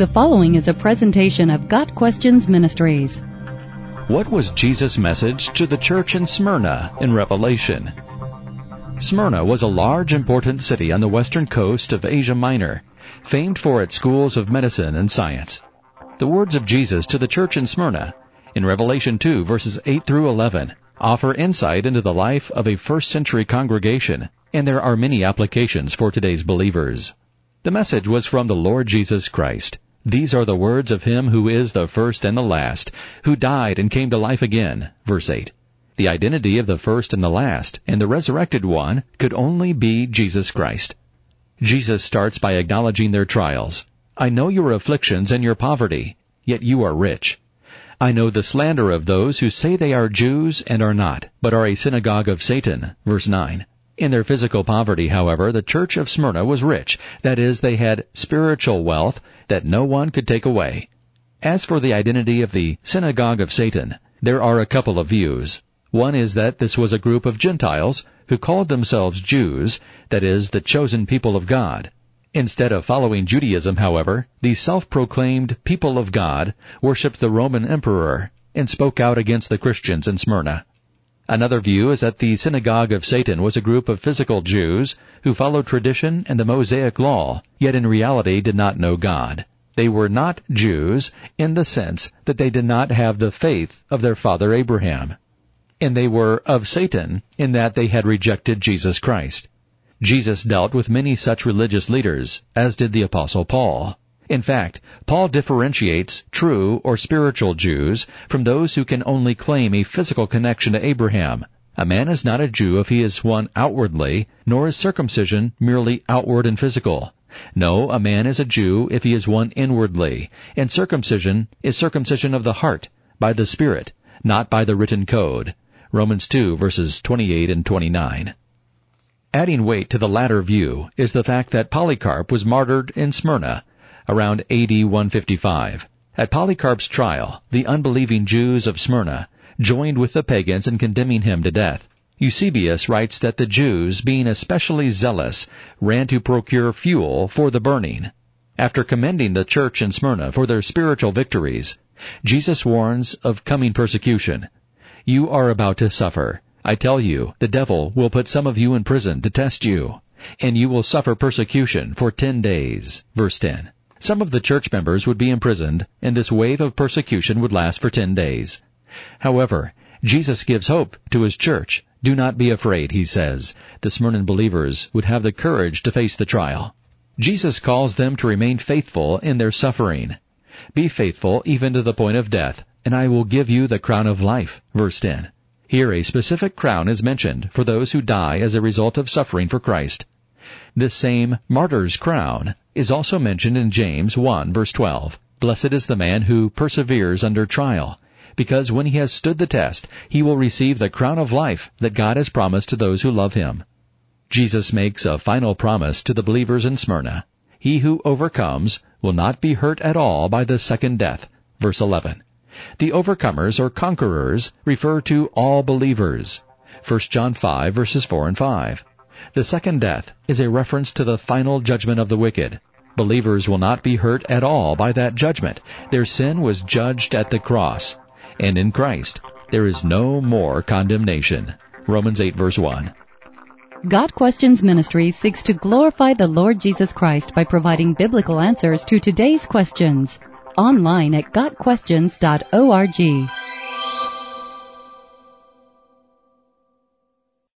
The following is a presentation of Got Questions Ministries. What was Jesus' message to the church in Smyrna in Revelation? Smyrna was a large, important city on the western coast of Asia Minor, famed for its schools of medicine and science. The words of Jesus to the church in Smyrna in Revelation 2 verses 8 through 11 offer insight into the life of a first century congregation, and there are many applications for today's believers. The message was from the Lord Jesus Christ. These are the words of him who is the first and the last, who died and came to life again. Verse 8. The identity of the first and the last, and the resurrected one, could only be Jesus Christ. Jesus starts by acknowledging their trials. I know your afflictions and your poverty, yet you are rich. I know the slander of those who say they are Jews and are not, but are a synagogue of Satan. Verse 9. In their physical poverty, however, the church of Smyrna was rich. That is, they had spiritual wealth that no one could take away. As for the identity of the synagogue of Satan, there are a couple of views. One is that this was a group of Gentiles who called themselves Jews, that is, the chosen people of God. Instead of following Judaism, however, the self-proclaimed people of God worshipped the Roman emperor and spoke out against the Christians in Smyrna. Another view is that the synagogue of Satan was a group of physical Jews who followed tradition and the Mosaic law, yet in reality did not know God. They were not Jews in the sense that they did not have the faith of their father Abraham. And they were of Satan in that they had rejected Jesus Christ. Jesus dealt with many such religious leaders, as did the apostle Paul. In fact, Paul differentiates true or spiritual Jews from those who can only claim a physical connection to Abraham. A man is not a Jew if he is one outwardly, nor is circumcision merely outward and physical. No, a man is a Jew if he is one inwardly, and circumcision is circumcision of the heart, by the Spirit, not by the written code. Romans 2 verses 28 and 29. Adding weight to the latter view is the fact that Polycarp was martyred in Smyrna, around AD 155. At Polycarp's trial, the unbelieving Jews of Smyrna joined with the pagans in condemning him to death. Eusebius writes that the Jews, being especially zealous, ran to procure fuel for the burning. After commending the church in Smyrna for their spiritual victories, Jesus warns of coming persecution. You are about to suffer. I tell you, the devil will put some of you in prison to test you, and you will suffer persecution for ten days. Verse 10. Some of the church members would be imprisoned, and this wave of persecution would last for ten days. However, Jesus gives hope to his church. Do not be afraid, he says. The Smyrna believers would have the courage to face the trial. Jesus calls them to remain faithful in their suffering. Be faithful even to the point of death, and I will give you the crown of life. Verse 10. Here a specific crown is mentioned for those who die as a result of suffering for Christ. This same martyr's crown is also mentioned in James 1 verse 12. Blessed is the man who perseveres under trial, because when he has stood the test, he will receive the crown of life that God has promised to those who love him. Jesus makes a final promise to the believers in Smyrna. He who overcomes will not be hurt at all by the second death. Verse 11. The overcomers or conquerors refer to all believers. 1 John 5 verses 4 and 5. The second death is a reference to the final judgment of the wicked. Believers will not be hurt at all by that judgment. Their sin was judged at the cross. And in Christ, there is no more condemnation. Romans 8 verse 1. Got Questions Ministry seeks to glorify the Lord Jesus Christ by providing biblical answers to today's questions. Online at GotQuestions.org.